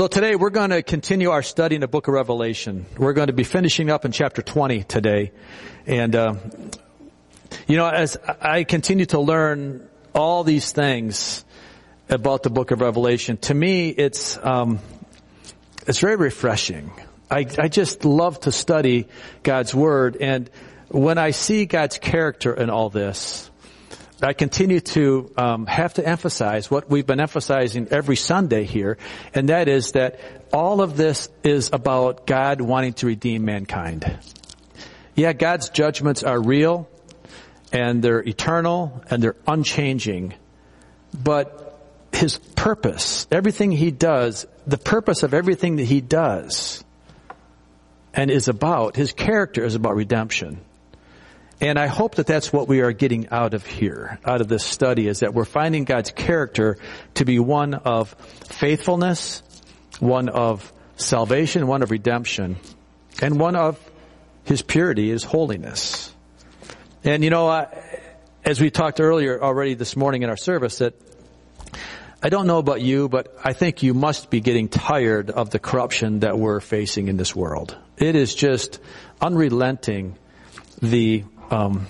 So today we're going to continue our study in the book of Revelation. We're going to be finishing up in chapter 20 today. And, uh, you know, as I continue to learn all these things about the book of Revelation, to me it's, um, it's very refreshing. I, I just love to study God's Word and when I see God's character in all this, I continue to um, have to emphasize what we've been emphasizing every Sunday here, and that is that all of this is about God wanting to redeem mankind. Yeah, God's judgments are real, and they're eternal, and they're unchanging, but His purpose, everything He does, the purpose of everything that He does, and is about, His character is about redemption. And I hope that that's what we are getting out of here, out of this study, is that we're finding God's character to be one of faithfulness, one of salvation, one of redemption, and one of His purity, His holiness. And you know, uh, as we talked earlier already this morning in our service, that I don't know about you, but I think you must be getting tired of the corruption that we're facing in this world. It is just unrelenting the um,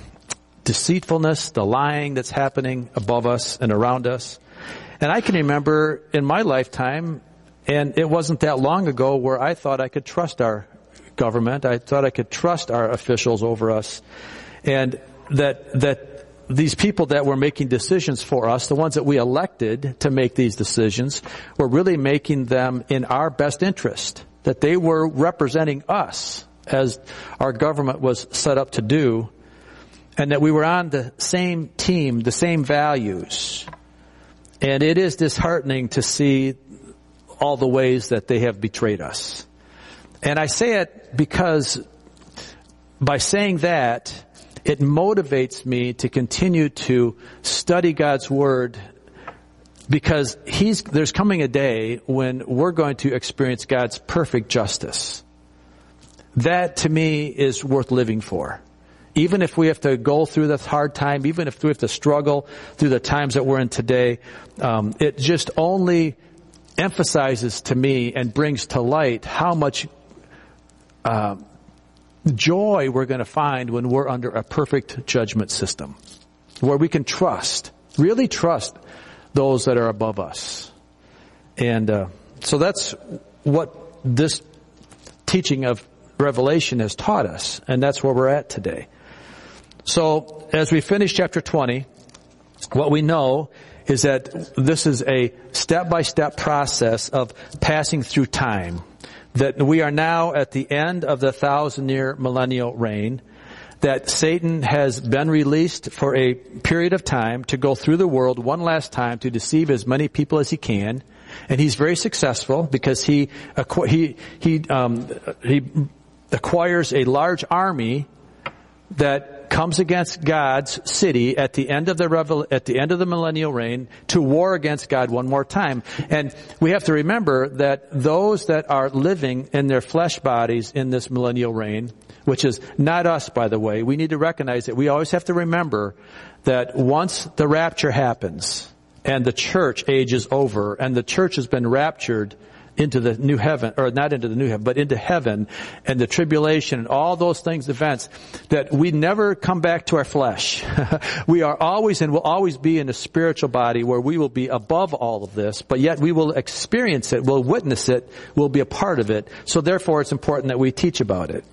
deceitfulness, the lying that's happening above us and around us. And I can remember in my lifetime, and it wasn't that long ago, where I thought I could trust our government. I thought I could trust our officials over us, and that that these people that were making decisions for us, the ones that we elected to make these decisions, were really making them in our best interest. That they were representing us as our government was set up to do and that we were on the same team, the same values. And it is disheartening to see all the ways that they have betrayed us. And I say it because by saying that, it motivates me to continue to study God's Word because he's, there's coming a day when we're going to experience God's perfect justice. That to me is worth living for. Even if we have to go through this hard time, even if we have to struggle through the times that we're in today, um, it just only emphasizes to me and brings to light how much uh, joy we're going to find when we're under a perfect judgment system, where we can trust, really trust those that are above us. And uh, so that's what this teaching of Revelation has taught us, and that's where we're at today. So as we finish chapter 20, what we know is that this is a step-by-step process of passing through time. That we are now at the end of the thousand year millennial reign. That Satan has been released for a period of time to go through the world one last time to deceive as many people as he can. And he's very successful because he, he, he, um, he acquires a large army that comes against God's city at the end of the revel- at the end of the millennial reign to war against God one more time. And we have to remember that those that are living in their flesh bodies in this millennial reign, which is not us by the way, we need to recognize that we always have to remember that once the rapture happens and the church age is over and the church has been raptured into the new heaven, or not into the new heaven, but into heaven and the tribulation and all those things, events, that we never come back to our flesh. we are always and will always be in a spiritual body where we will be above all of this, but yet we will experience it, we'll witness it, we'll be a part of it. So therefore it's important that we teach about it.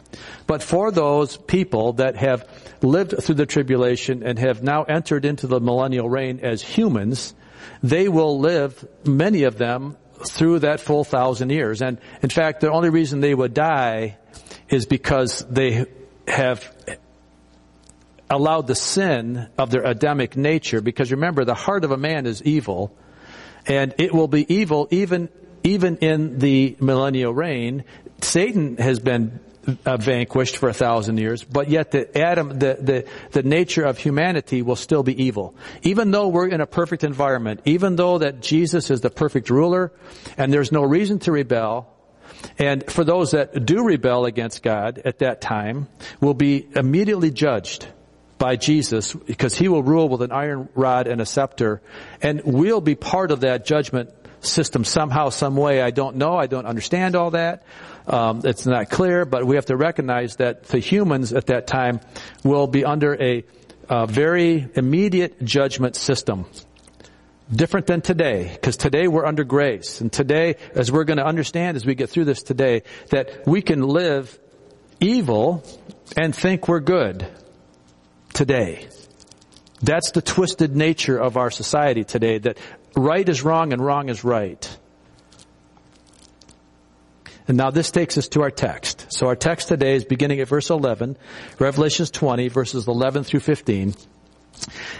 But for those people that have lived through the tribulation and have now entered into the millennial reign as humans, they will live, many of them, through that full thousand years. And in fact, the only reason they would die is because they have allowed the sin of their Adamic nature, because remember, the heart of a man is evil, and it will be evil even, even in the millennial reign. Satan has been uh, vanquished for a thousand years, but yet the Adam, the, the, the nature of humanity will still be evil. Even though we're in a perfect environment, even though that Jesus is the perfect ruler, and there's no reason to rebel, and for those that do rebel against God at that time, will be immediately judged by Jesus because he will rule with an iron rod and a scepter, and we'll be part of that judgment system somehow, some way. I don't know. I don't understand all that. Um, it's not clear, but we have to recognize that the humans at that time will be under a, a very immediate judgment system. Different than today, because today we're under grace. And today, as we're going to understand as we get through this today, that we can live evil and think we're good today. That's the twisted nature of our society today, that right is wrong and wrong is right. And now this takes us to our text. So our text today is beginning at verse 11, Revelations 20, verses 11 through 15.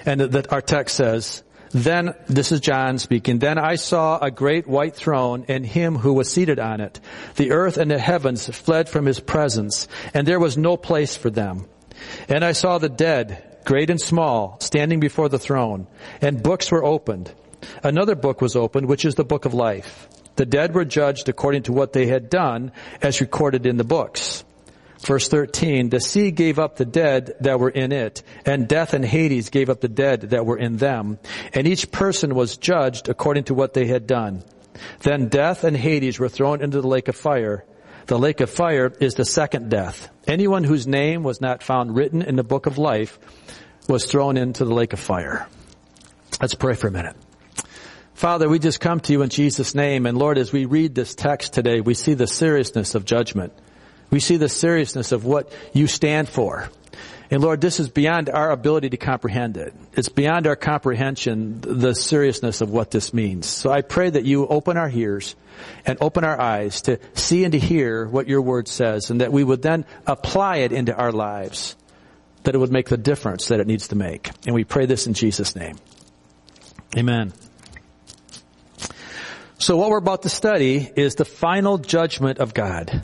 And that our text says, then, this is John speaking, then I saw a great white throne and him who was seated on it. The earth and the heavens fled from his presence, and there was no place for them. And I saw the dead, great and small, standing before the throne, and books were opened. Another book was opened, which is the book of life. The dead were judged according to what they had done, as recorded in the books. Verse 13, the sea gave up the dead that were in it, and death and Hades gave up the dead that were in them, and each person was judged according to what they had done. Then death and Hades were thrown into the lake of fire. The lake of fire is the second death. Anyone whose name was not found written in the book of life was thrown into the lake of fire. Let's pray for a minute. Father, we just come to you in Jesus' name, and Lord, as we read this text today, we see the seriousness of judgment. We see the seriousness of what you stand for. And Lord, this is beyond our ability to comprehend it. It's beyond our comprehension, the seriousness of what this means. So I pray that you open our ears and open our eyes to see and to hear what your word says and that we would then apply it into our lives, that it would make the difference that it needs to make. And we pray this in Jesus' name. Amen. So what we're about to study is the final judgment of God.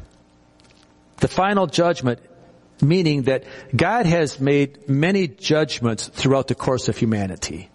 The final judgment meaning that God has made many judgments throughout the course of humanity.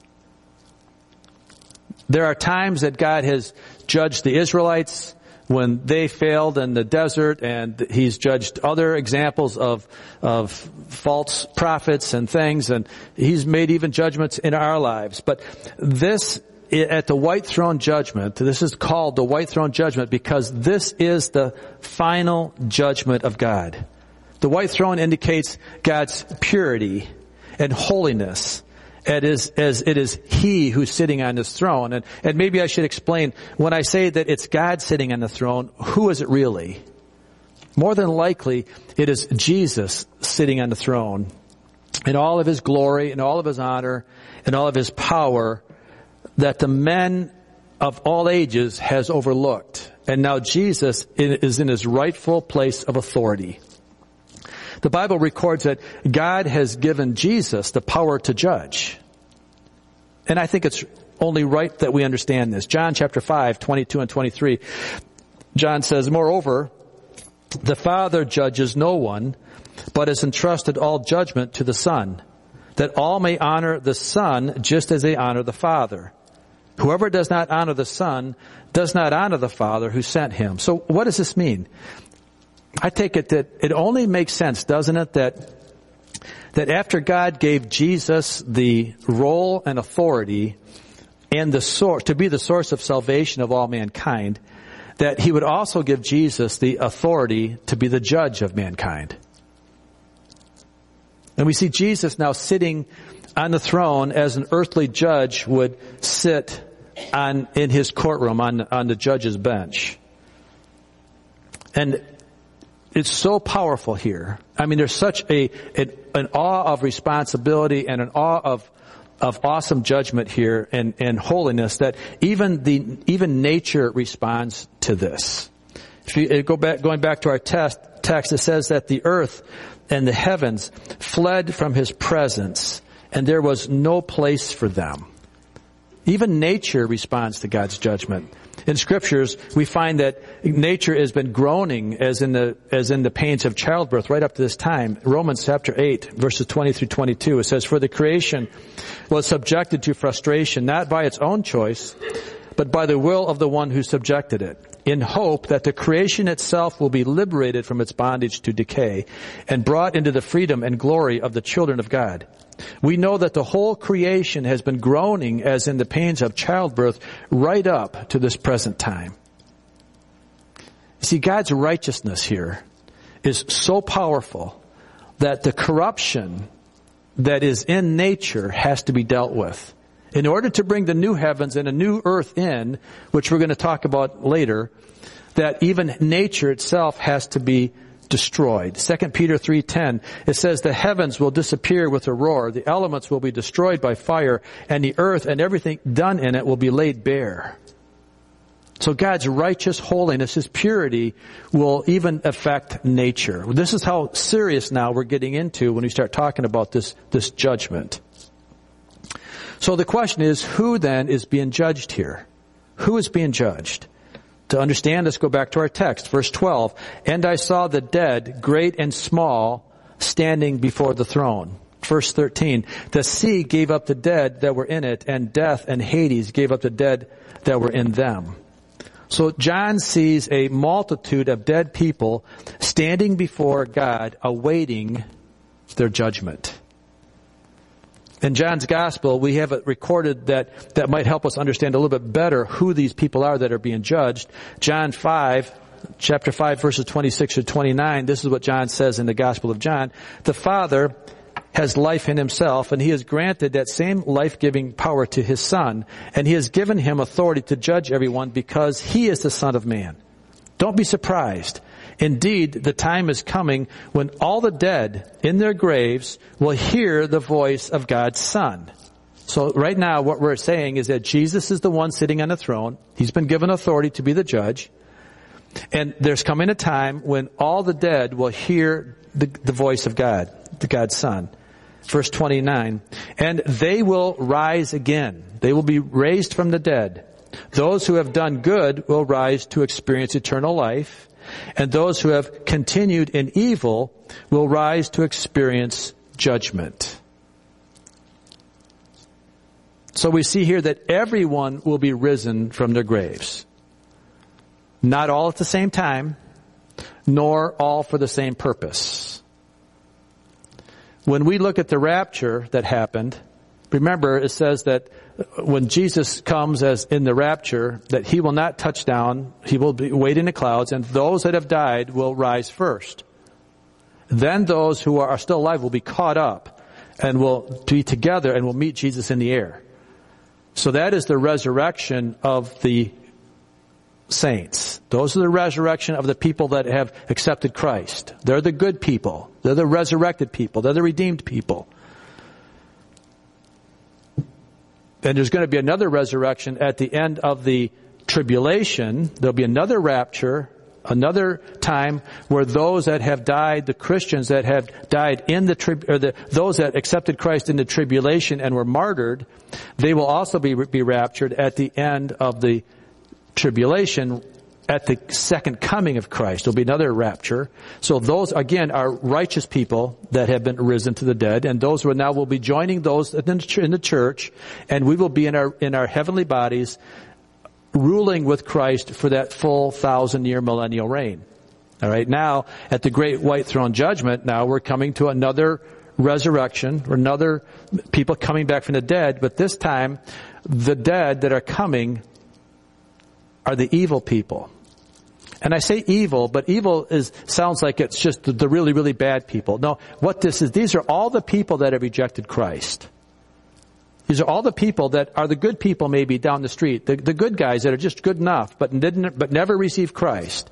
There are times that God has judged the Israelites when they failed in the desert and he's judged other examples of, of false prophets and things and he's made even judgments in our lives. But this at the white throne judgment, this is called the white throne judgment because this is the final judgment of God. The white throne indicates God's purity and holiness as, as it is He who's sitting on His throne. And, and maybe I should explain, when I say that it's God sitting on the throne, who is it really? More than likely, it is Jesus sitting on the throne in all of His glory and all of His honor and all of His power that the men of all ages has overlooked. And now Jesus is in his rightful place of authority. The Bible records that God has given Jesus the power to judge. And I think it's only right that we understand this. John chapter 5, 22 and 23. John says, Moreover, the Father judges no one, but has entrusted all judgment to the Son, that all may honor the Son just as they honor the Father. Whoever does not honor the Son does not honor the Father who sent him. So what does this mean? I take it that it only makes sense, doesn't it, that that after God gave Jesus the role and authority and the source to be the source of salvation of all mankind, that he would also give Jesus the authority to be the judge of mankind. And we see Jesus now sitting on the throne as an earthly judge would sit on, in his courtroom on, on the judge's bench. And it's so powerful here. I mean, there's such a, an, an awe of responsibility and an awe of, of awesome judgment here and, and holiness that even the, even nature responds to this. If you go back, going back to our test, text, it says that the earth and the heavens fled from his presence and there was no place for them. Even nature responds to God's judgment. In scriptures, we find that nature has been groaning as in the, as in the pains of childbirth right up to this time. Romans chapter 8 verses 20 through 22, it says, For the creation was subjected to frustration, not by its own choice, but by the will of the one who subjected it, in hope that the creation itself will be liberated from its bondage to decay and brought into the freedom and glory of the children of God. We know that the whole creation has been groaning as in the pains of childbirth right up to this present time. See, God's righteousness here is so powerful that the corruption that is in nature has to be dealt with. In order to bring the new heavens and a new earth in, which we're going to talk about later, that even nature itself has to be destroyed. 2 Peter 3:10 it says the heavens will disappear with a roar, the elements will be destroyed by fire, and the earth and everything done in it will be laid bare. So God's righteous holiness, His purity will even affect nature. This is how serious now we're getting into when we start talking about this, this judgment. So the question is, who then is being judged here? Who is being judged? To understand, let's go back to our text, verse 12. And I saw the dead, great and small, standing before the throne. Verse 13. The sea gave up the dead that were in it, and death and Hades gave up the dead that were in them. So John sees a multitude of dead people standing before God awaiting their judgment. In John's gospel, we have it recorded that, that might help us understand a little bit better who these people are that are being judged. John 5, chapter 5 verses 26 to 29, this is what John says in the gospel of John. The Father has life in himself and he has granted that same life-giving power to his son and he has given him authority to judge everyone because he is the son of man. Don't be surprised. Indeed, the time is coming when all the dead in their graves will hear the voice of God's son. So right now what we're saying is that Jesus is the one sitting on the throne. He's been given authority to be the judge. And there's coming a time when all the dead will hear the, the voice of God, the God's son. Verse 29, and they will rise again. They will be raised from the dead. Those who have done good will rise to experience eternal life, and those who have continued in evil will rise to experience judgment. So we see here that everyone will be risen from their graves. Not all at the same time, nor all for the same purpose. When we look at the rapture that happened, remember it says that when Jesus comes as in the rapture, that he will not touch down, he will be wait in the clouds, and those that have died will rise first. Then those who are still alive will be caught up and will be together and will meet Jesus in the air. So that is the resurrection of the saints. Those are the resurrection of the people that have accepted Christ. They're the good people. They're the resurrected people. They're the redeemed people. And there's going to be another resurrection at the end of the tribulation. There'll be another rapture, another time where those that have died, the Christians that have died in the trib, or the, those that accepted Christ in the tribulation and were martyred, they will also be, be raptured at the end of the tribulation at the second coming of Christ. There'll be another rapture. So those, again, are righteous people that have been risen to the dead, and those who now will be joining those in the church, and we will be in our, in our heavenly bodies, ruling with Christ for that full thousand year millennial reign. Alright, now, at the great white throne judgment, now we're coming to another resurrection, or another people coming back from the dead, but this time, the dead that are coming are the evil people. And I say evil, but evil is, sounds like it's just the, the, really, really bad people. No, what this is, these are all the people that have rejected Christ. These are all the people that are the good people maybe down the street, the, the good guys that are just good enough, but didn't, but never received Christ.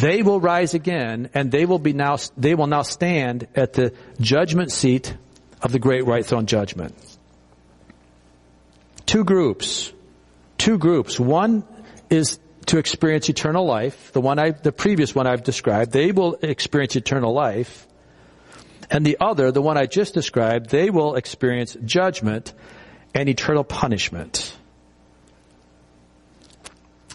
They will rise again, and they will be now, they will now stand at the judgment seat of the great white throne judgment. Two groups. Two groups. One is to experience eternal life. The one I, the previous one I've described, they will experience eternal life. And the other, the one I just described, they will experience judgment and eternal punishment.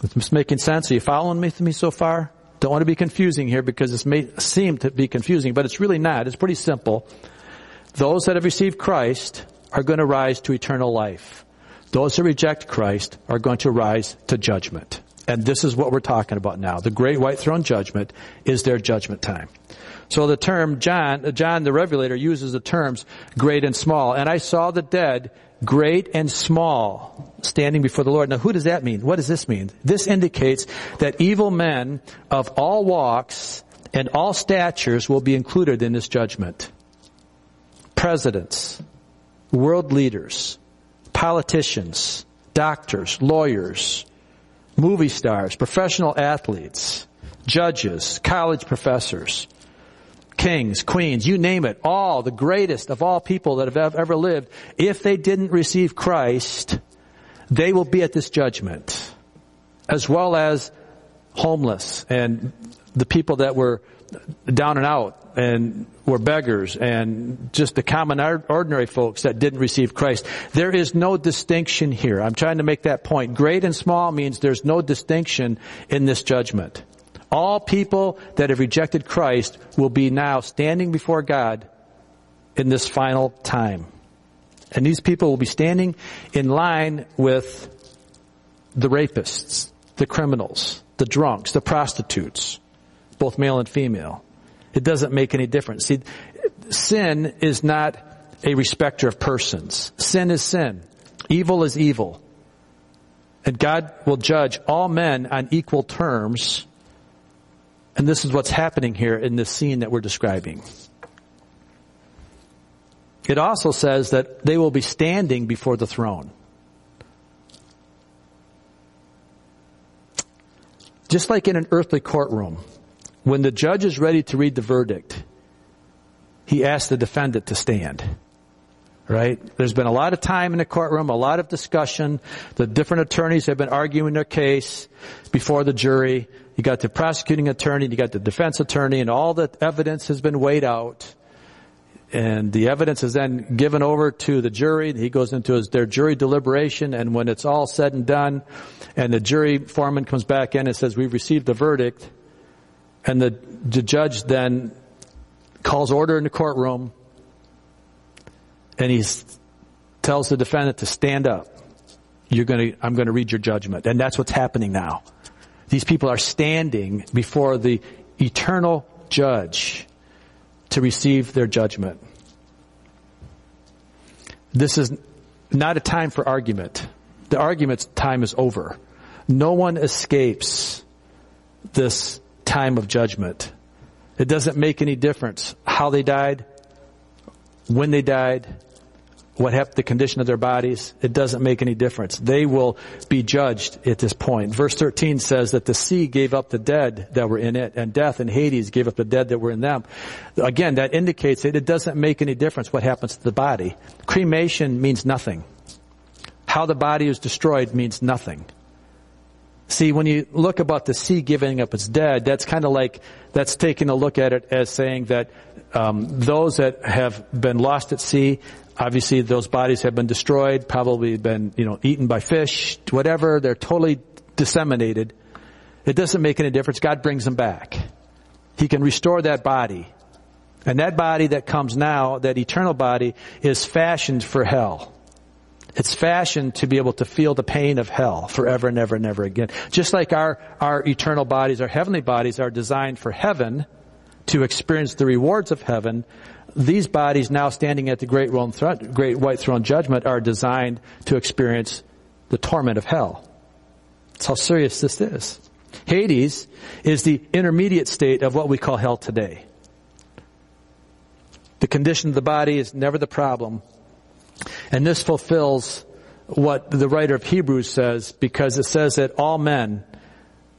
Is this making sense? Are you following me, me so far? Don't want to be confusing here because this may seem to be confusing, but it's really not. It's pretty simple. Those that have received Christ are going to rise to eternal life. Those who reject Christ are going to rise to judgment. And this is what we're talking about now. The great white throne judgment is their judgment time. So the term John, John the Revelator uses the terms great and small. And I saw the dead, great and small, standing before the Lord. Now who does that mean? What does this mean? This indicates that evil men of all walks and all statures will be included in this judgment. Presidents, world leaders, politicians, doctors, lawyers, movie stars, professional athletes, judges, college professors, kings, queens, you name it, all the greatest of all people that have ever lived, if they didn't receive Christ, they will be at this judgment. As well as homeless and the people that were down and out and were beggars and just the common ordinary folks that didn't receive Christ. There is no distinction here. I'm trying to make that point. Great and small means there's no distinction in this judgment. All people that have rejected Christ will be now standing before God in this final time. And these people will be standing in line with the rapists, the criminals, the drunks, the prostitutes, both male and female. It doesn't make any difference. See, sin is not a respecter of persons. Sin is sin. Evil is evil. And God will judge all men on equal terms and this is what's happening here in this scene that we're describing. It also says that they will be standing before the throne. Just like in an earthly courtroom, when the judge is ready to read the verdict, he asks the defendant to stand. Right? There's been a lot of time in the courtroom, a lot of discussion. The different attorneys have been arguing their case before the jury. You got the prosecuting attorney, you got the defense attorney, and all the evidence has been weighed out. And the evidence is then given over to the jury. He goes into his, their jury deliberation, and when it's all said and done, and the jury foreman comes back in and says, we've received the verdict, and the, the judge then calls order in the courtroom, and he tells the defendant to stand up. You're gonna, I'm gonna read your judgment. And that's what's happening now. These people are standing before the eternal judge to receive their judgment. This is not a time for argument. The argument time is over. No one escapes this time of judgment. It doesn't make any difference how they died, when they died, what happened, the condition of their bodies, it doesn't make any difference. They will be judged at this point. Verse 13 says that the sea gave up the dead that were in it, and death and Hades gave up the dead that were in them. Again, that indicates that it doesn't make any difference what happens to the body. Cremation means nothing. How the body is destroyed means nothing. See, when you look about the sea giving up its dead, that's kind of like, that's taking a look at it as saying that um, those that have been lost at sea, Obviously, those bodies have been destroyed, probably been, you know, eaten by fish, whatever. They're totally disseminated. It doesn't make any difference. God brings them back. He can restore that body. And that body that comes now, that eternal body, is fashioned for hell. It's fashioned to be able to feel the pain of hell forever and ever and ever again. Just like our, our eternal bodies, our heavenly bodies are designed for heaven, to experience the rewards of heaven, these bodies now standing at the great, great white throne judgment are designed to experience the torment of hell. That's how serious this is. Hades is the intermediate state of what we call hell today. The condition of the body is never the problem. And this fulfills what the writer of Hebrews says because it says that all men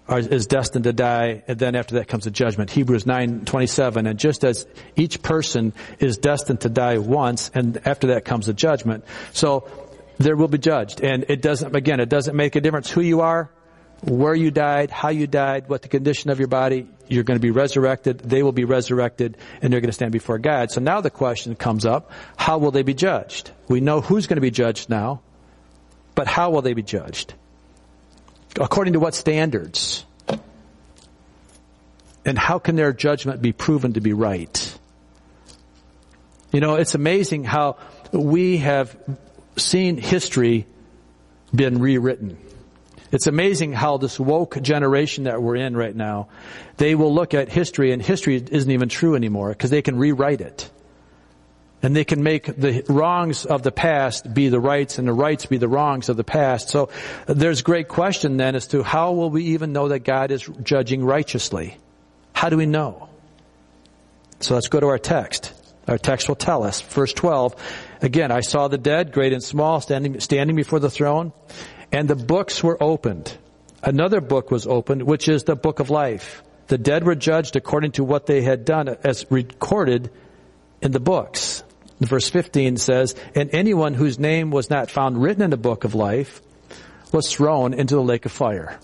are, is destined to die, and then after that comes the judgment. Hebrews 9:27. And just as each person is destined to die once, and after that comes the judgment, so there will be judged. And it doesn't, again, it doesn't make a difference who you are, where you died, how you died, what the condition of your body. You're going to be resurrected. They will be resurrected, and they're going to stand before God. So now the question comes up: How will they be judged? We know who's going to be judged now, but how will they be judged? According to what standards? And how can their judgment be proven to be right? You know, it's amazing how we have seen history been rewritten. It's amazing how this woke generation that we're in right now, they will look at history and history isn't even true anymore because they can rewrite it. And they can make the wrongs of the past be the rights and the rights be the wrongs of the past. So there's great question then as to how will we even know that God is judging righteously? How do we know? So let's go to our text. Our text will tell us. Verse 12. Again, I saw the dead, great and small, standing, standing before the throne, and the books were opened. Another book was opened, which is the book of life. The dead were judged according to what they had done as recorded in the books. Verse 15 says, And anyone whose name was not found written in the book of life was thrown into the lake of fire.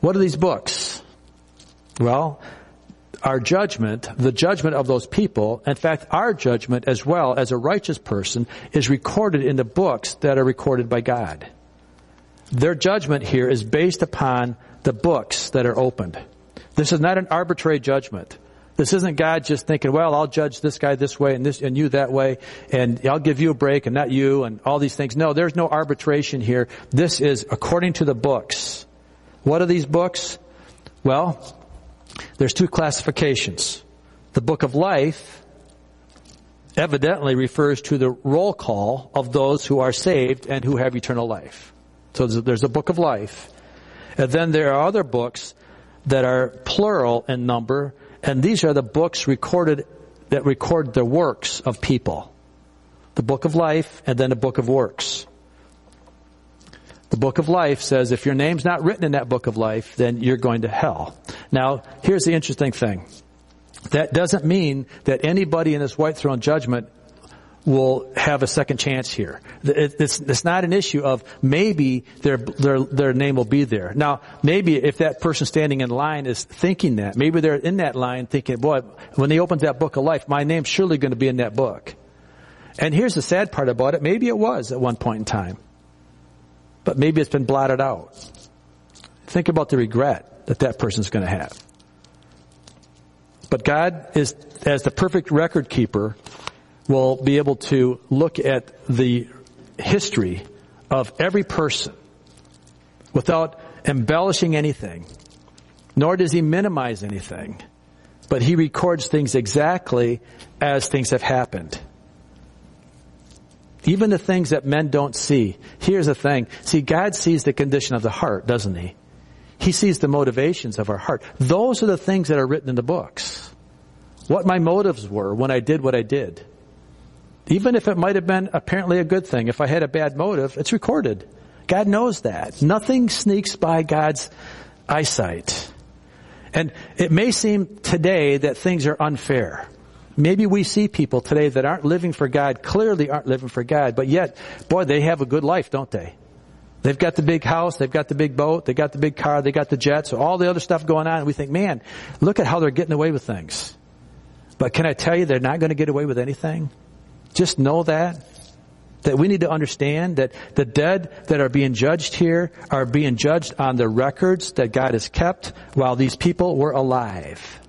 What are these books? Well, our judgment, the judgment of those people, in fact, our judgment as well as a righteous person is recorded in the books that are recorded by God. Their judgment here is based upon the books that are opened. This is not an arbitrary judgment. This isn't God just thinking, well, I'll judge this guy this way and this and you that way, and I'll give you a break and not you and all these things. No, there's no arbitration here. This is according to the books. What are these books? Well, there's two classifications. The book of life evidently refers to the roll call of those who are saved and who have eternal life. So there's a book of life. And then there are other books that are plural in number, and these are the books recorded that record the works of people. The book of life and then the book of works. The book of life says if your name's not written in that book of life, then you're going to hell. Now, here's the interesting thing. That doesn't mean that anybody in this white throne judgment will have a second chance here. It's, it's, not an issue of maybe their, their, their name will be there. Now, maybe if that person standing in line is thinking that, maybe they're in that line thinking, boy, when they open that book of life, my name's surely going to be in that book. And here's the sad part about it. Maybe it was at one point in time but maybe it's been blotted out. Think about the regret that that person's going to have. But God is, as the perfect record keeper, will be able to look at the history of every person without embellishing anything, nor does he minimize anything, but he records things exactly as things have happened. Even the things that men don't see. Here's the thing. See, God sees the condition of the heart, doesn't he? He sees the motivations of our heart. Those are the things that are written in the books. What my motives were when I did what I did. Even if it might have been apparently a good thing. If I had a bad motive, it's recorded. God knows that. Nothing sneaks by God's eyesight. And it may seem today that things are unfair. Maybe we see people today that aren't living for God, clearly aren't living for God, but yet, boy, they have a good life, don't they? They've got the big house, they've got the big boat, they've got the big car, they've got the jets, all the other stuff going on, and we think, man, look at how they're getting away with things. But can I tell you, they're not going to get away with anything? Just know that. That we need to understand that the dead that are being judged here are being judged on the records that God has kept while these people were alive.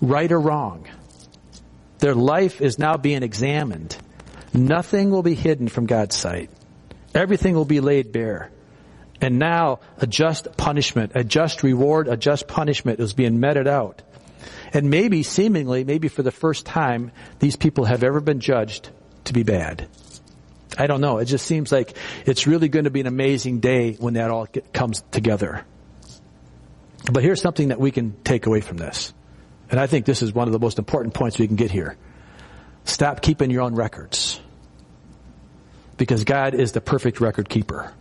Right or wrong. Their life is now being examined. Nothing will be hidden from God's sight. Everything will be laid bare. And now a just punishment, a just reward, a just punishment is being meted out. And maybe, seemingly, maybe for the first time, these people have ever been judged to be bad. I don't know. It just seems like it's really going to be an amazing day when that all comes together. But here's something that we can take away from this. And I think this is one of the most important points we can get here. Stop keeping your own records. Because God is the perfect record keeper.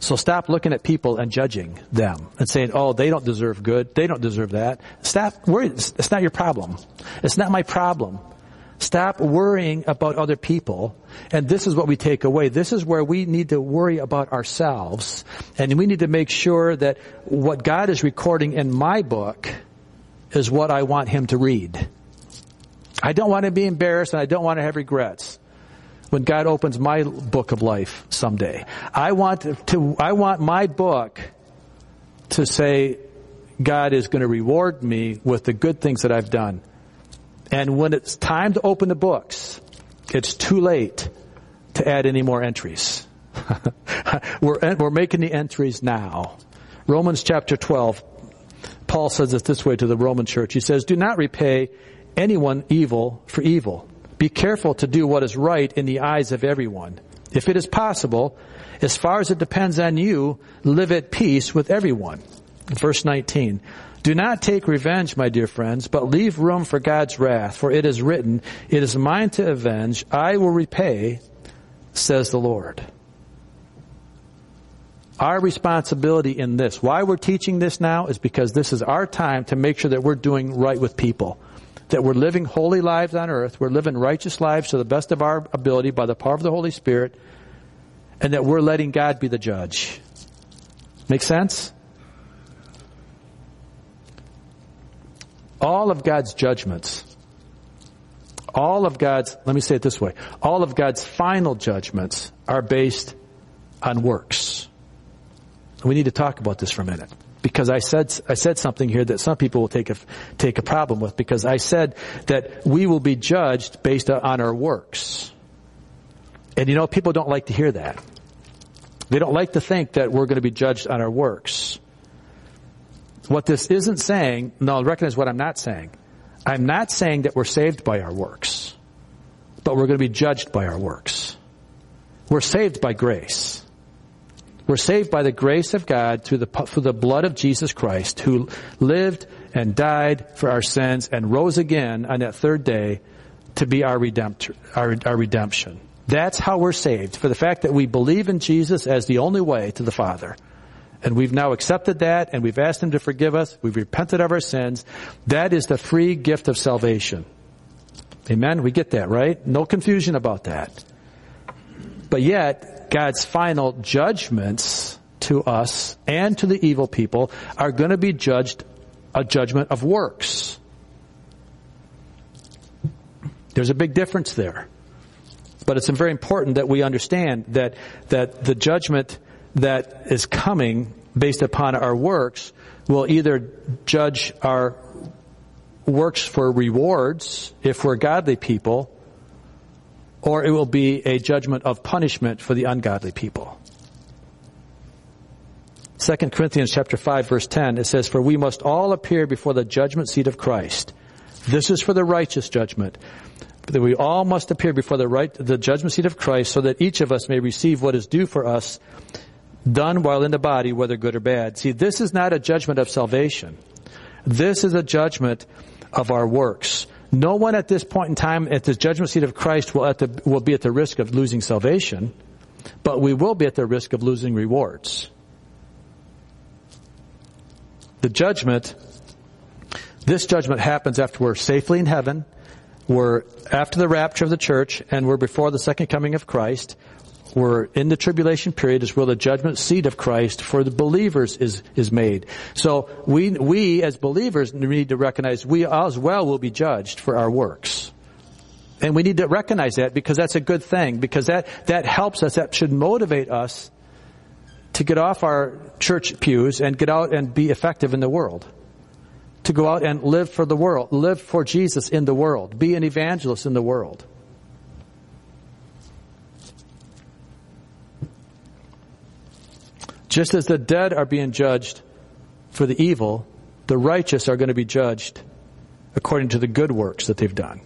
So stop looking at people and judging them and saying, oh, they don't deserve good. They don't deserve that. Stop worrying. It's not your problem. It's not my problem. Stop worrying about other people. And this is what we take away. This is where we need to worry about ourselves. And we need to make sure that what God is recording in my book is what I want him to read. I don't want to be embarrassed and I don't want to have regrets when God opens my book of life someday. I want to, I want my book to say God is going to reward me with the good things that I've done. And when it's time to open the books, it's too late to add any more entries. we're, we're making the entries now. Romans chapter 12, Paul says it this way to the Roman church. He says, Do not repay anyone evil for evil. Be careful to do what is right in the eyes of everyone. If it is possible, as far as it depends on you, live at peace with everyone. Verse 19. Do not take revenge, my dear friends, but leave room for God's wrath, for it is written, It is mine to avenge, I will repay, says the Lord. Our responsibility in this, why we're teaching this now, is because this is our time to make sure that we're doing right with people. That we're living holy lives on earth, we're living righteous lives to the best of our ability by the power of the Holy Spirit, and that we're letting God be the judge. Make sense? all of God's judgments, all of God's, let me say it this way, all of God's final judgments are based on works. We need to talk about this for a minute. Because I said, I said something here that some people will take a, take a problem with because I said that we will be judged based on our works. And you know, people don't like to hear that. They don't like to think that we're going to be judged on our works. What this isn't saying, no, recognize what I'm not saying. I'm not saying that we're saved by our works, but we're going to be judged by our works. We're saved by grace. We're saved by the grace of God through the, through the blood of Jesus Christ, who lived and died for our sins and rose again on that third day to be our, our, our redemption. That's how we're saved, for the fact that we believe in Jesus as the only way to the Father and we've now accepted that and we've asked Him to forgive us. We've repented of our sins. That is the free gift of salvation. Amen? We get that, right? No confusion about that. But yet, God's final judgments to us and to the evil people are going to be judged a judgment of works. There's a big difference there. But it's very important that we understand that, that the judgment that is coming based upon our works will either judge our works for rewards if we're godly people, or it will be a judgment of punishment for the ungodly people. 2 Corinthians chapter 5 verse 10, it says, For we must all appear before the judgment seat of Christ. This is for the righteous judgment. That we all must appear before the right, the judgment seat of Christ so that each of us may receive what is due for us done while in the body, whether good or bad. See, this is not a judgment of salvation. This is a judgment of our works. No one at this point in time at the judgment seat of Christ will, the, will be at the risk of losing salvation, but we will be at the risk of losing rewards. The judgment, this judgment happens after we're safely in heaven, we're after the rapture of the church, and we're before the second coming of Christ we're in the tribulation period is where the judgment seat of Christ for the believers is, is made. So we, we as believers need to recognize we as well will be judged for our works. And we need to recognize that because that's a good thing, because that, that helps us, that should motivate us to get off our church pews and get out and be effective in the world. To go out and live for the world, live for Jesus in the world, be an evangelist in the world. Just as the dead are being judged for the evil, the righteous are going to be judged according to the good works that they've done.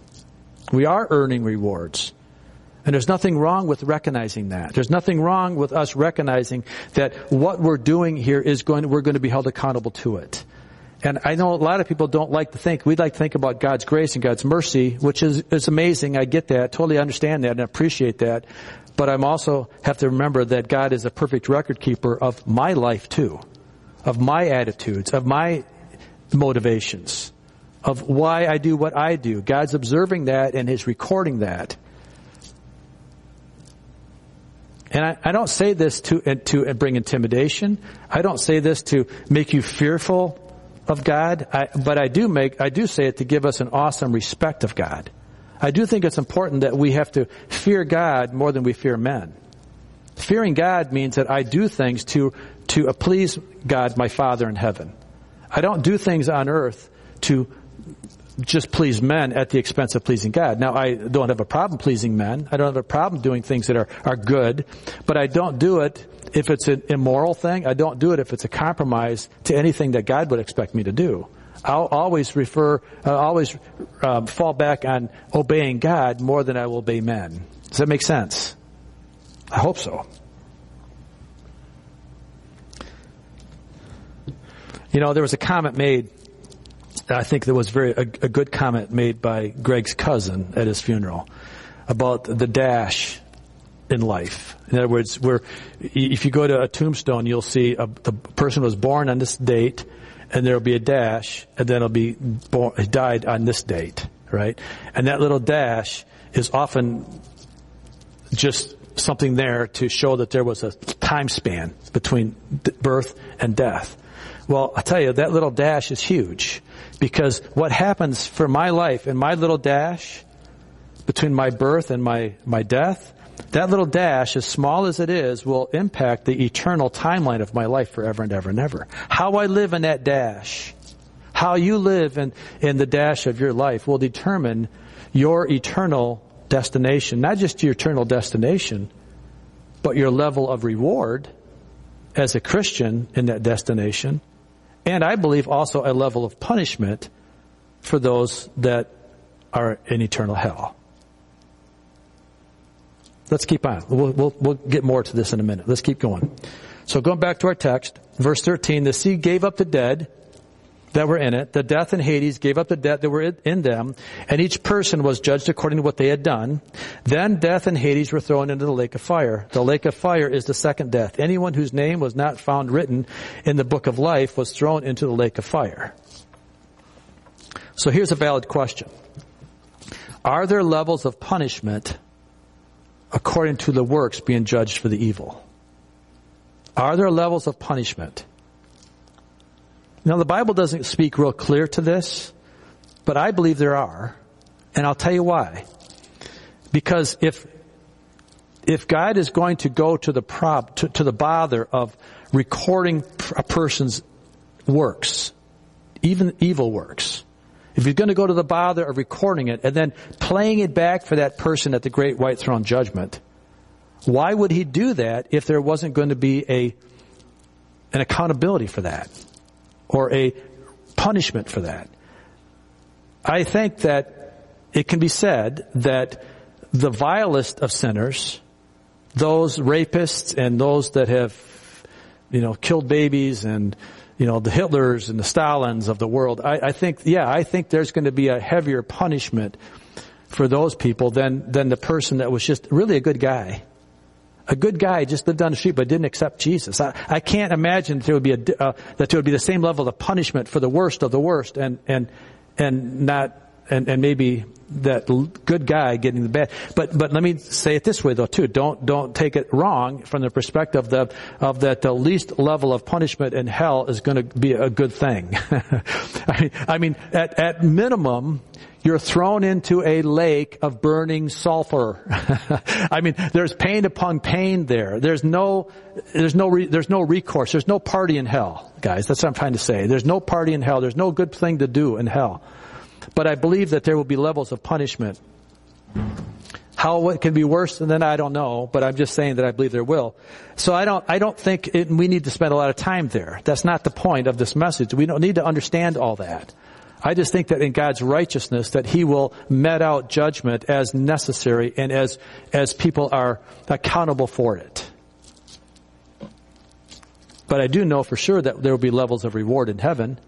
We are earning rewards. And there's nothing wrong with recognizing that. There's nothing wrong with us recognizing that what we're doing here is going, we're going to be held accountable to it. And I know a lot of people don't like to think, we'd like to think about God's grace and God's mercy, which is, is amazing. I get that, totally understand that and appreciate that. But I'm also have to remember that God is a perfect record keeper of my life too, of my attitudes, of my motivations, of why I do what I do. God's observing that and is recording that. And I, I, don't say this to, to bring intimidation. I don't say this to make you fearful of God. I, but I do make, I do say it to give us an awesome respect of God. I do think it's important that we have to fear God more than we fear men. Fearing God means that I do things to, to uh, please God, my Father in heaven. I don't do things on earth to just please men at the expense of pleasing God. Now, I don't have a problem pleasing men. I don't have a problem doing things that are, are good, but I don't do it if it's an immoral thing. I don't do it if it's a compromise to anything that God would expect me to do. I'll always refer, uh, always um, fall back on obeying God more than I will obey men. Does that make sense? I hope so. You know, there was a comment made I think there was very a, a, good comment made by Greg's cousin at his funeral about the dash in life. In other words, where if you go to a tombstone, you'll see a, the person was born on this date, and there'll be a dash, and then it'll be born, died on this date, right? And that little dash is often just something there to show that there was a time span between birth and death. Well, I tell you, that little dash is huge. Because what happens for my life and my little dash between my birth and my, my death, that little dash, as small as it is, will impact the eternal timeline of my life forever and ever and ever. How I live in that dash, how you live in, in the dash of your life will determine your eternal destination. Not just your eternal destination, but your level of reward as a Christian in that destination and I believe also a level of punishment for those that are in eternal hell. Let's keep on. We'll, we'll, we'll get more to this in a minute. Let's keep going. So going back to our text, verse 13, the sea gave up the dead that were in it. The death and Hades gave up the dead that were in them, and each person was judged according to what they had done. Then death and Hades were thrown into the lake of fire. The lake of fire is the second death. Anyone whose name was not found written in the book of life was thrown into the lake of fire. So here's a valid question. Are there levels of punishment according to the works being judged for the evil? Are there levels of punishment? Now the Bible doesn't speak real clear to this, but I believe there are, and I'll tell you why. Because if if God is going to go to the prob to, to the bother of recording a person's works, even evil works, if he's going to go to the bother of recording it and then playing it back for that person at the great white throne judgment, why would he do that if there wasn't going to be a an accountability for that? or a punishment for that. I think that it can be said that the vilest of sinners, those rapists and those that have, you know, killed babies and, you know, the Hitlers and the Stalins of the world, I, I think, yeah, I think there's going to be a heavier punishment for those people than, than the person that was just really a good guy a good guy just lived down the street but didn't accept Jesus. I, I can't imagine that there would be a, uh, that there would be the same level of punishment for the worst of the worst and, and, and not, and, and maybe that good guy getting the bad. But, but let me say it this way though too. Don't, don't take it wrong from the perspective of the, of that the least level of punishment in hell is going to be a good thing. I mean, I mean, at, at minimum, you're thrown into a lake of burning sulfur. I mean, there's pain upon pain there. There's no, there's no, re, there's no recourse. There's no party in hell, guys. That's what I'm trying to say. There's no party in hell. There's no good thing to do in hell. But I believe that there will be levels of punishment. How it can be worse than that, I don't know, but I'm just saying that I believe there will. So I don't, I don't think it, we need to spend a lot of time there. That's not the point of this message. We don't need to understand all that. I just think that in God's righteousness that He will met out judgment as necessary and as, as people are accountable for it. But I do know for sure that there will be levels of reward in heaven.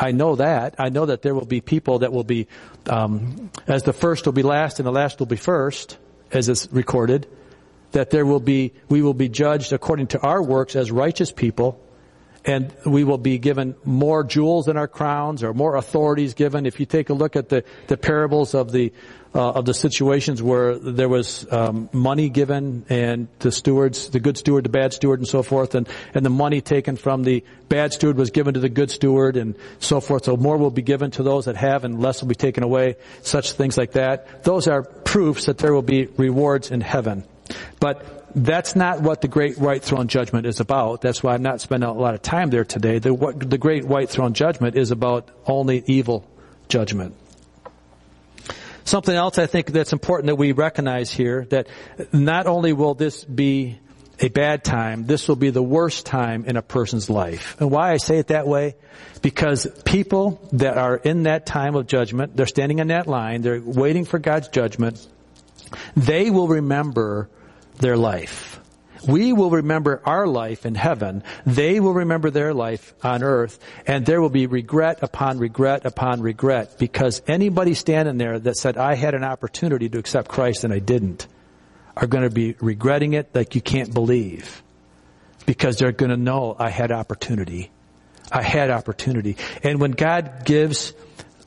I know that. I know that there will be people that will be, um, as the first will be last and the last will be first, as is recorded, that there will be, we will be judged according to our works as righteous people, and we will be given more jewels in our crowns or more authorities given. If you take a look at the, the parables of the uh, of the situations where there was um, money given and the stewards, the good steward, the bad steward, and so forth, and and the money taken from the bad steward was given to the good steward, and so forth. So more will be given to those that have, and less will be taken away. Such things like that. Those are proofs that there will be rewards in heaven. But that's not what the great white throne judgment is about. That's why I'm not spending a lot of time there today. The, what, the great white throne judgment is about only evil judgment. Something else I think that's important that we recognize here, that not only will this be a bad time, this will be the worst time in a person's life. And why I say it that way? Because people that are in that time of judgment, they're standing in that line, they're waiting for God's judgment, they will remember their life. We will remember our life in heaven. They will remember their life on earth. And there will be regret upon regret upon regret because anybody standing there that said, I had an opportunity to accept Christ and I didn't, are going to be regretting it like you can't believe. Because they're going to know I had opportunity. I had opportunity. And when God gives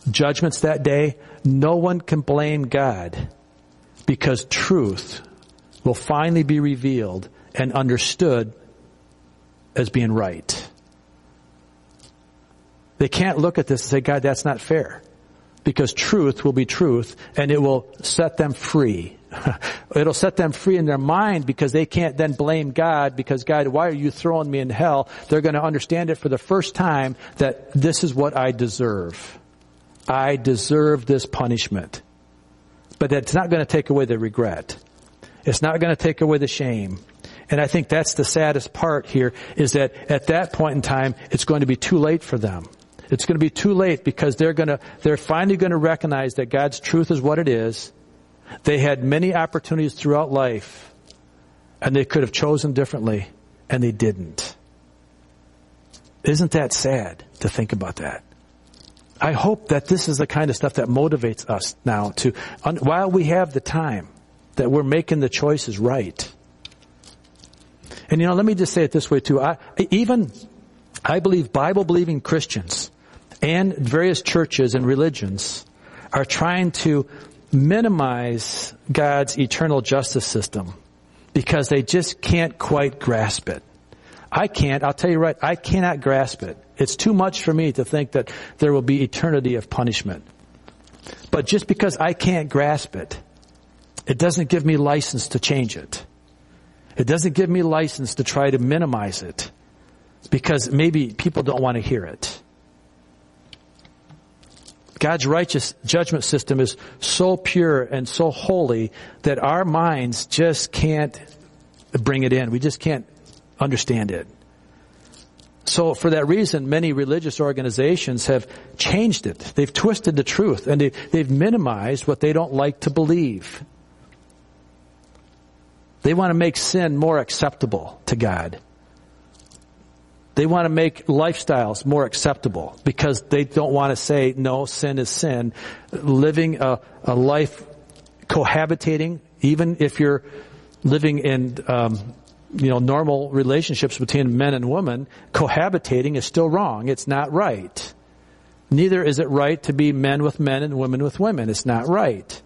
judgments that day, no one can blame God because truth will finally be revealed and understood as being right. They can't look at this and say, God, that's not fair. Because truth will be truth and it will set them free. It'll set them free in their mind because they can't then blame God because God, why are you throwing me in hell? They're going to understand it for the first time that this is what I deserve. I deserve this punishment. But that's not going to take away the regret. It's not going to take away the shame. And I think that's the saddest part here is that at that point in time, it's going to be too late for them. It's going to be too late because they're going to, they're finally going to recognize that God's truth is what it is. They had many opportunities throughout life and they could have chosen differently and they didn't. Isn't that sad to think about that? I hope that this is the kind of stuff that motivates us now to, while we have the time, that we're making the choices right. And you know, let me just say it this way too. I, even, I believe Bible believing Christians and various churches and religions are trying to minimize God's eternal justice system because they just can't quite grasp it. I can't, I'll tell you right, I cannot grasp it. It's too much for me to think that there will be eternity of punishment. But just because I can't grasp it, it doesn't give me license to change it. It doesn't give me license to try to minimize it because maybe people don't want to hear it. God's righteous judgment system is so pure and so holy that our minds just can't bring it in. We just can't understand it. So for that reason, many religious organizations have changed it. They've twisted the truth and they've minimized what they don't like to believe. They want to make sin more acceptable to God. They want to make lifestyles more acceptable because they don't want to say, no, sin is sin. Living a, a life cohabitating, even if you're living in, um, you know, normal relationships between men and women, cohabitating is still wrong. It's not right. Neither is it right to be men with men and women with women. It's not right.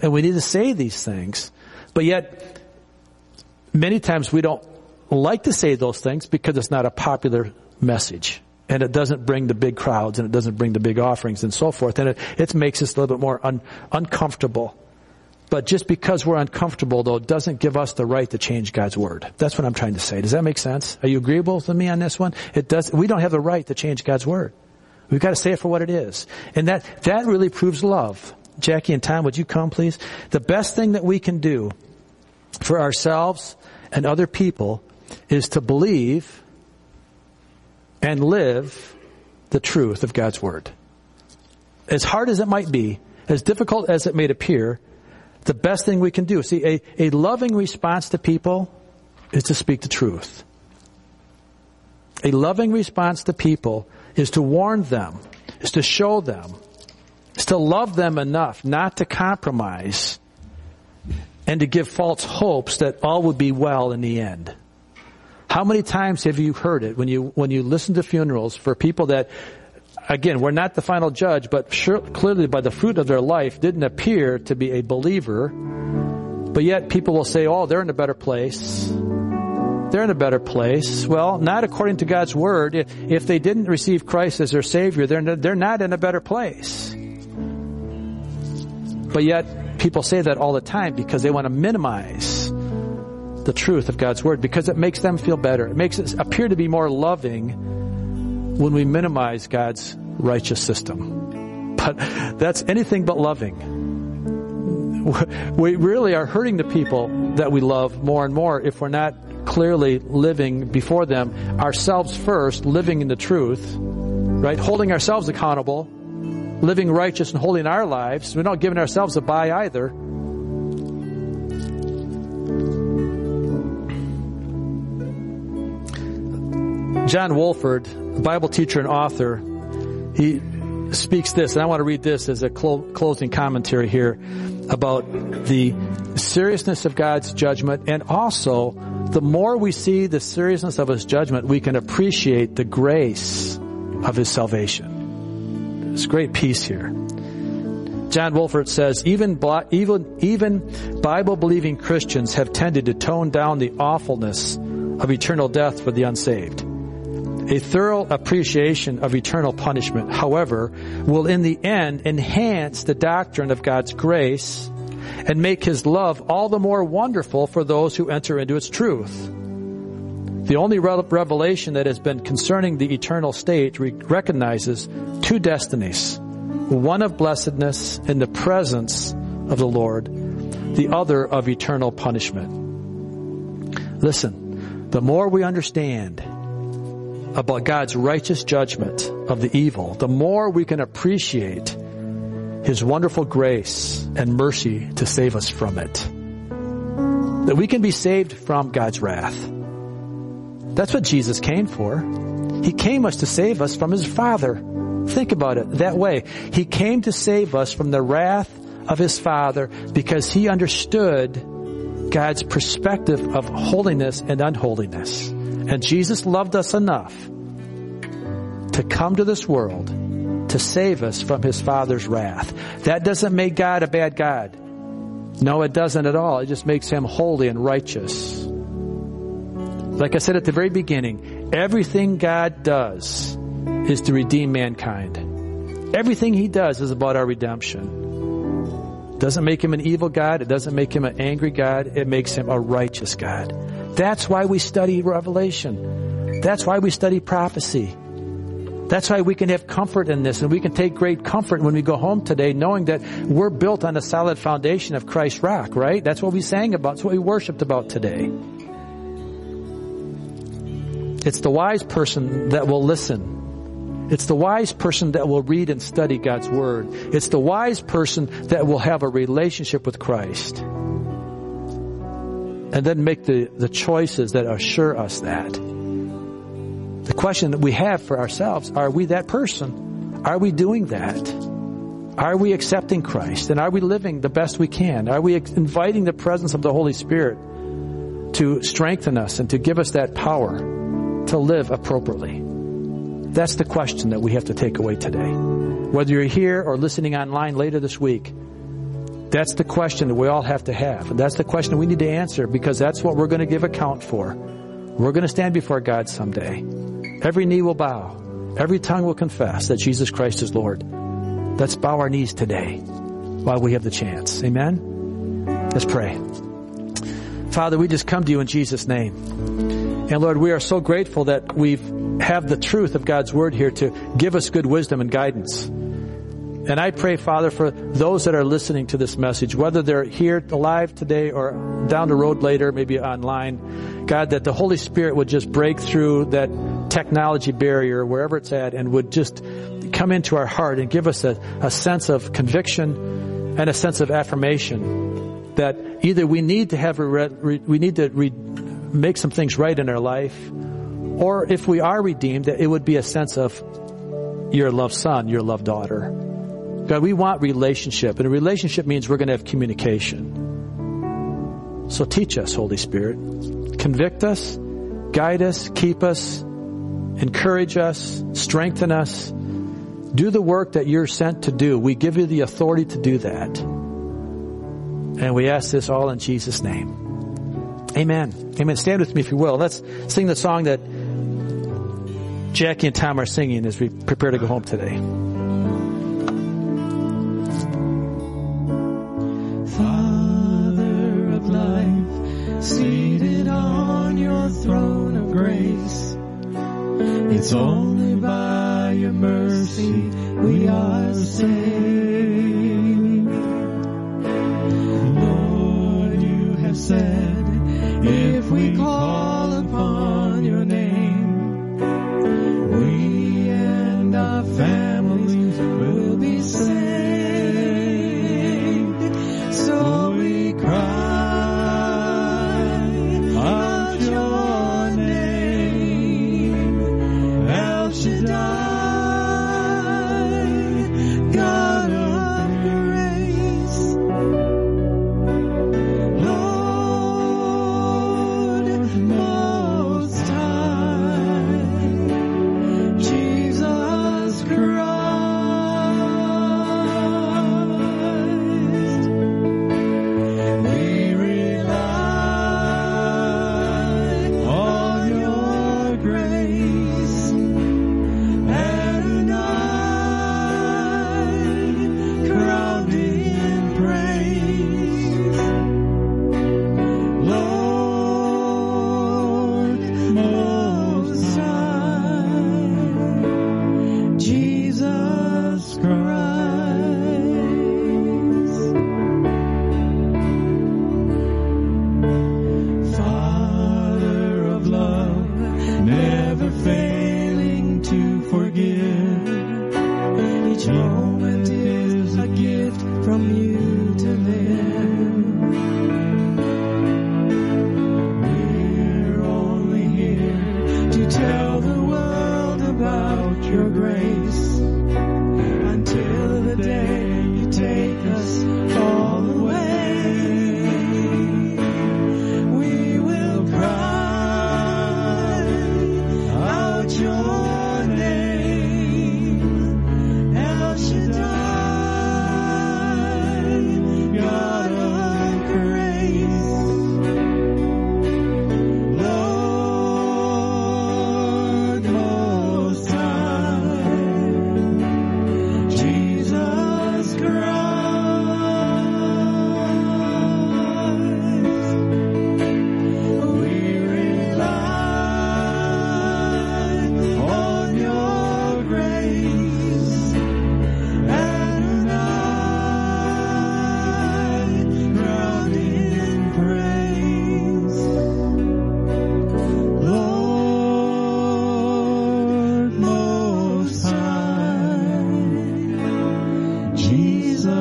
And we need to say these things. But yet, many times we don't like to say those things because it's not a popular message. And it doesn't bring the big crowds and it doesn't bring the big offerings and so forth. And it, it makes us a little bit more un, uncomfortable. But just because we're uncomfortable though doesn't give us the right to change God's word. That's what I'm trying to say. Does that make sense? Are you agreeable with me on this one? It does, we don't have the right to change God's word. We've got to say it for what it is. And that, that really proves love. Jackie and Tom, would you come please? The best thing that we can do for ourselves and other people is to believe and live the truth of God's Word. As hard as it might be, as difficult as it may appear, the best thing we can do. See, a, a loving response to people is to speak the truth. A loving response to people is to warn them, is to show them, is to love them enough not to compromise and to give false hopes that all would be well in the end. How many times have you heard it when you, when you listen to funerals for people that, again, we're not the final judge, but sure, clearly by the fruit of their life didn't appear to be a believer, but yet people will say, oh, they're in a better place. They're in a better place. Well, not according to God's word. If they didn't receive Christ as their Savior, they're, they're not in a better place. But yet, people say that all the time because they want to minimize the truth of God's Word because it makes them feel better. It makes it appear to be more loving when we minimize God's righteous system. But that's anything but loving. we really are hurting the people that we love more and more if we're not clearly living before them ourselves first, living in the truth, right? Holding ourselves accountable, living righteous and holy in our lives. We're not giving ourselves a bye either. John Walvoord, a Bible teacher and author, he speaks this, and I want to read this as a clo- closing commentary here about the seriousness of God's judgment and also the more we see the seriousness of His judgment, we can appreciate the grace of His salvation. There's great peace here. John Walvoord says, even, even, even Bible-believing Christians have tended to tone down the awfulness of eternal death for the unsaved. A thorough appreciation of eternal punishment, however, will in the end enhance the doctrine of God's grace and make His love all the more wonderful for those who enter into its truth. The only revelation that has been concerning the eternal state recognizes two destinies. One of blessedness in the presence of the Lord, the other of eternal punishment. Listen, the more we understand about God's righteous judgment of the evil, the more we can appreciate his wonderful grace and mercy to save us from it. That we can be saved from God's wrath. That's what Jesus came for. He came us to save us from His Father. Think about it that way. He came to save us from the wrath of His Father because He understood God's perspective of holiness and unholiness. And Jesus loved us enough to come to this world to save us from his father's wrath. That doesn't make God a bad God. No, it doesn't at all. It just makes him holy and righteous. Like I said at the very beginning, everything God does is to redeem mankind. Everything he does is about our redemption. It doesn't make him an evil God. It doesn't make him an angry God. It makes him a righteous God. That's why we study Revelation. That's why we study prophecy. That's why we can have comfort in this and we can take great comfort when we go home today knowing that we're built on a solid foundation of Christ's rock, right? That's what we sang about. That's what we worshiped about today. It's the wise person that will listen. It's the wise person that will read and study God's Word. It's the wise person that will have a relationship with Christ. And then make the, the choices that assure us that. The question that we have for ourselves, are we that person? Are we doing that? Are we accepting Christ? And are we living the best we can? Are we inviting the presence of the Holy Spirit to strengthen us and to give us that power to live appropriately? That's the question that we have to take away today. Whether you're here or listening online later this week, that's the question that we all have to have. And that's the question we need to answer because that's what we're going to give account for. We're going to stand before God someday. Every knee will bow. Every tongue will confess that Jesus Christ is Lord. Let's bow our knees today while we have the chance. Amen? Let's pray. Father, we just come to you in Jesus' name. And Lord, we are so grateful that we have the truth of God's Word here to give us good wisdom and guidance. And I pray, Father, for those that are listening to this message, whether they're here alive today or down the road later, maybe online, God, that the Holy Spirit would just break through that technology barrier, wherever it's at, and would just come into our heart and give us a, a sense of conviction and a sense of affirmation that either we need to have, re, re, we need to re, make some things right in our life, or if we are redeemed, that it would be a sense of your loved son, your loved daughter. God, we want relationship, and a relationship means we're going to have communication. So teach us, Holy Spirit. Convict us, guide us, keep us, encourage us, strengthen us. Do the work that you're sent to do. We give you the authority to do that. And we ask this all in Jesus' name. Amen. Amen. Stand with me if you will. Let's sing the song that Jackie and Tom are singing as we prepare to go home today. Father of life, seated on your throne of grace. It's only by your mercy we are saved. If we call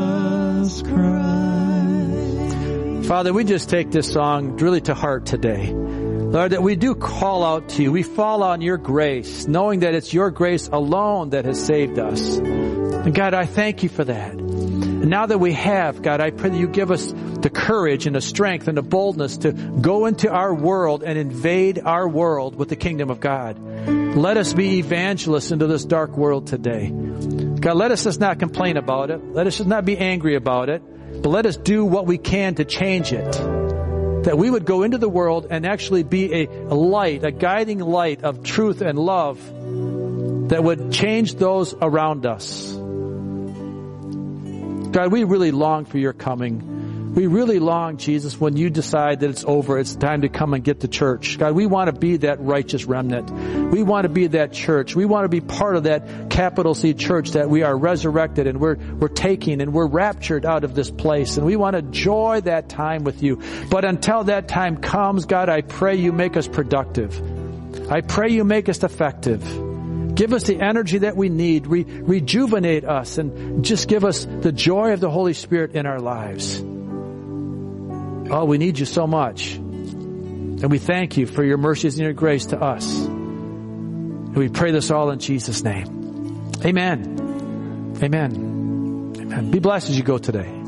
Jesus Christ. Father, we just take this song really to heart today. Lord, that we do call out to you. We fall on your grace, knowing that it's your grace alone that has saved us. And God, I thank you for that. And now that we have, God, I pray that you give us the courage and the strength and the boldness to go into our world and invade our world with the kingdom of God. Let us be evangelists into this dark world today. God, let us just not complain about it. Let us just not be angry about it, but let us do what we can to change it. That we would go into the world and actually be a, a light, a guiding light of truth and love that would change those around us. God, we really long for your coming. We really long, Jesus, when you decide that it's over, it's time to come and get to church. God, we want to be that righteous remnant. We want to be that church. We want to be part of that capital C church that we are resurrected and we're, we're taking and we're raptured out of this place. And we want to enjoy that time with you. But until that time comes, God, I pray you make us productive. I pray you make us effective. Give us the energy that we need. Re- rejuvenate us and just give us the joy of the Holy Spirit in our lives. Oh, we need you so much. And we thank you for your mercies and your grace to us. And we pray this all in Jesus' name. Amen. Amen. Amen. Be blessed as you go today.